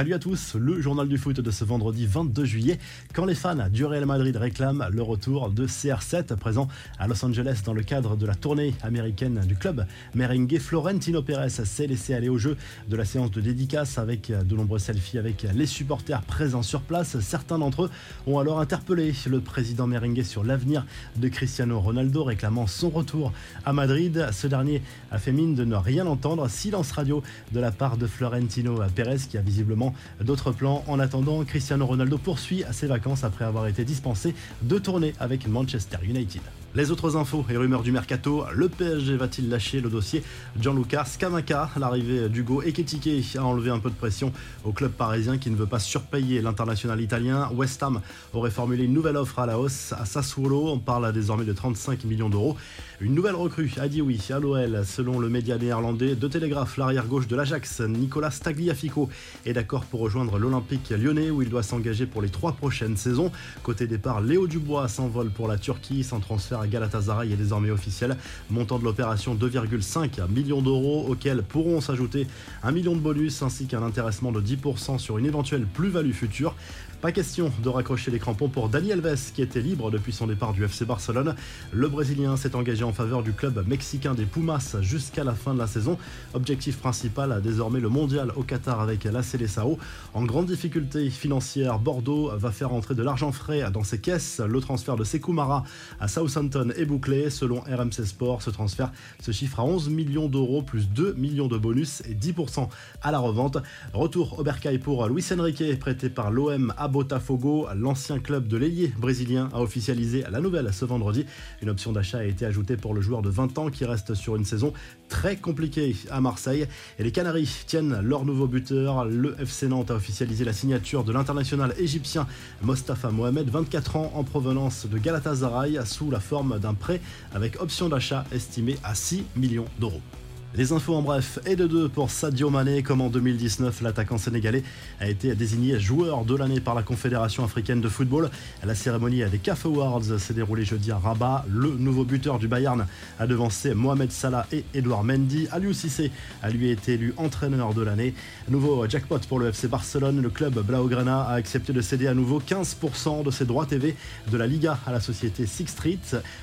Salut à tous, le journal du foot de ce vendredi 22 juillet, quand les fans du Real Madrid réclament le retour de CR7 présent à Los Angeles dans le cadre de la tournée américaine du club merengue. Florentino Pérez s'est laissé aller au jeu de la séance de dédicace avec de nombreux selfies avec les supporters présents sur place. Certains d'entre eux ont alors interpellé le président merengue sur l'avenir de Cristiano Ronaldo réclamant son retour à Madrid. Ce dernier a fait mine de ne rien entendre. Silence radio de la part de Florentino Pérez qui a visiblement d'autres plans. En attendant, Cristiano Ronaldo poursuit ses vacances après avoir été dispensé de tourner avec Manchester United. Les autres infos et rumeurs du mercato, le PSG va-t-il lâcher le dossier Gianluca Scamacca? L'arrivée d'Hugo Ekitike a enlevé un peu de pression au club parisien qui ne veut pas surpayer l'international italien. West Ham aurait formulé une nouvelle offre à la hausse à Sassuolo. On parle désormais de 35 millions d'euros. Une nouvelle recrue a dit oui à l'OL. Selon le média néerlandais de Télégraphe, l'arrière-gauche de l'Ajax, Nicolas Tagliafico, est d'accord pour rejoindre l'Olympique lyonnais où il doit s'engager pour les trois prochaines saisons. Côté départ, Léo Dubois s'envole pour la Turquie sans transfert à Galatasaray est désormais officiel. Montant de l'opération 2,5 millions d'euros auxquels pourront s'ajouter un million de bonus ainsi qu'un intéressement de 10% sur une éventuelle plus-value future. Pas question de raccrocher les crampons pour Dani Alves qui était libre depuis son départ du FC Barcelone. Le Brésilien s'est engagé en faveur du club mexicain des Pumas jusqu'à la fin de la saison. Objectif principal désormais le mondial au Qatar avec la Seleção. En grande difficulté financière, Bordeaux va faire entrer de l'argent frais dans ses caisses. Le transfert de Sekou Mara à Southampton est bouclé. Selon RMC Sport, ce transfert se chiffre à 11 millions d'euros plus 2 millions de bonus et 10% à la revente. Retour au bercail pour Luis Enrique prêté par l'OM à Botafogo, l'ancien club de l'ailier brésilien, a officialisé la nouvelle ce vendredi. Une option d'achat a été ajoutée pour le joueur de 20 ans qui reste sur une saison très compliquée à Marseille. Et les Canaries tiennent leur nouveau buteur. Le FC Nantes a officialisé la signature de l'international égyptien Mostafa Mohamed, 24 ans, en provenance de Galatasaray, sous la forme d'un prêt avec option d'achat estimée à 6 millions d'euros. Les infos en bref et de deux pour Sadio Mané, comme en 2019, l'attaquant sénégalais a été désigné joueur de l'année par la Confédération africaine de football. La cérémonie des CAF Awards s'est déroulée jeudi à Rabat. Le nouveau buteur du Bayern a devancé Mohamed Salah et Edouard Mendy. Aliou Cissé a lui été élu entraîneur de l'année. Nouveau jackpot pour le FC Barcelone. Le club Blaugrana a accepté de céder à nouveau 15% de ses droits TV de la Liga à la société Six Street.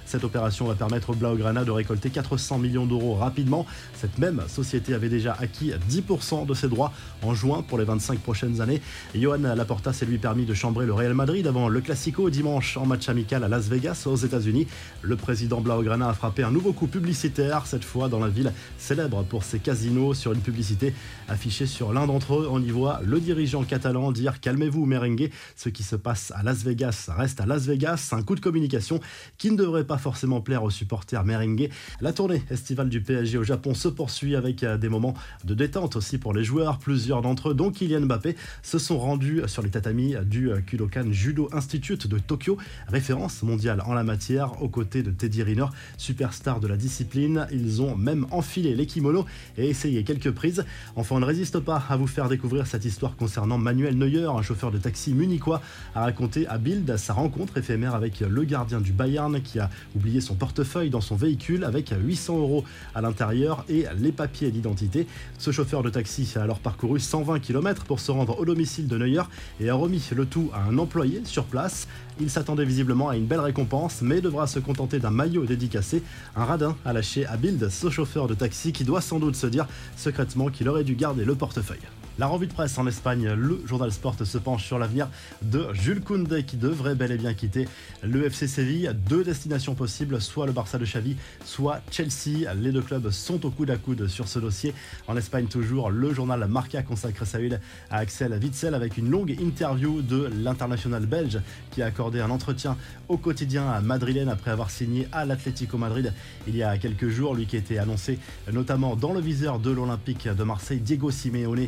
Cette opération va permettre au Blaugrana de récolter 400 millions d'euros rapidement. Cette même société avait déjà acquis 10% de ses droits en juin pour les 25 prochaines années. Johan Laporta s'est lui permis de chambrer le Real Madrid avant le Classico dimanche en match amical à Las Vegas aux États-Unis. Le président Blaugrana a frappé un nouveau coup publicitaire, cette fois dans la ville célèbre pour ses casinos, sur une publicité affichée sur l'un d'entre eux. On y voit le dirigeant catalan dire Calmez-vous, merengue, ce qui se passe à Las Vegas reste à Las Vegas. Un coup de communication qui ne devrait pas forcément plaire aux supporters merengue. La tournée estivale du PSG au Japon se poursuit avec euh, des moments de détente aussi pour les joueurs. Plusieurs d'entre eux, dont Kylian Mbappé, se sont rendus sur les tatamis du euh, Kudokan Judo Institute de Tokyo, référence mondiale en la matière, aux côtés de Teddy Riner, superstar de la discipline. Ils ont même enfilé les kimonos et essayé quelques prises. Enfin, on ne résiste pas à vous faire découvrir cette histoire concernant Manuel Neuer, un chauffeur de taxi munichois, a raconté à Bild sa rencontre éphémère avec le gardien du Bayern qui a oublié son portefeuille dans son véhicule avec 800 euros à l'intérieur et les papiers d'identité. Ce chauffeur de taxi a alors parcouru 120 km pour se rendre au domicile de Neuer et a remis le tout à un employé sur place. Il s'attendait visiblement à une belle récompense, mais devra se contenter d'un maillot dédicacé. Un radin a lâché à Bild ce chauffeur de taxi qui doit sans doute se dire secrètement qu'il aurait dû garder le portefeuille. La revue de presse en Espagne, le journal Sport se penche sur l'avenir de Jules Koundé qui devrait bel et bien quitter le FC Séville. Deux destinations possibles, soit le Barça de Xavi, soit Chelsea. Les deux clubs sont au coude à coude sur ce dossier. En Espagne toujours, le journal Marca consacre sa une à Axel Witzel avec une longue interview de l'international belge qui a accordé un entretien au quotidien à madrilène après avoir signé à l'Atlético Madrid il y a quelques jours. Lui qui était annoncé notamment dans le viseur de l'Olympique de Marseille, Diego Simeone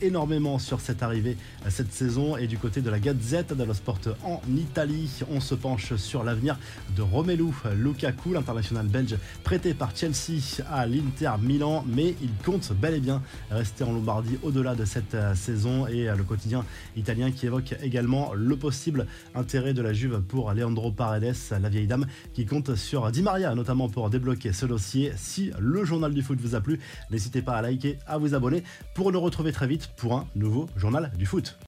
énormément sur cette arrivée cette saison. Et du côté de la Gazette dello Sport en Italie, on se penche sur l'avenir de Romelu Lukaku, l'international belge prêté par Chelsea à l'Inter Milan. Mais il compte bel et bien rester en Lombardie au-delà de cette euh, saison. Et euh, le quotidien italien qui évoque également le possible intérêt de la Juve pour Leandro Paredes, la vieille dame qui compte sur Di Maria notamment pour débloquer ce dossier. Si le journal du foot vous a plu, n'hésitez pas à liker, à vous abonner pour nous retrouver très pour un nouveau journal du foot.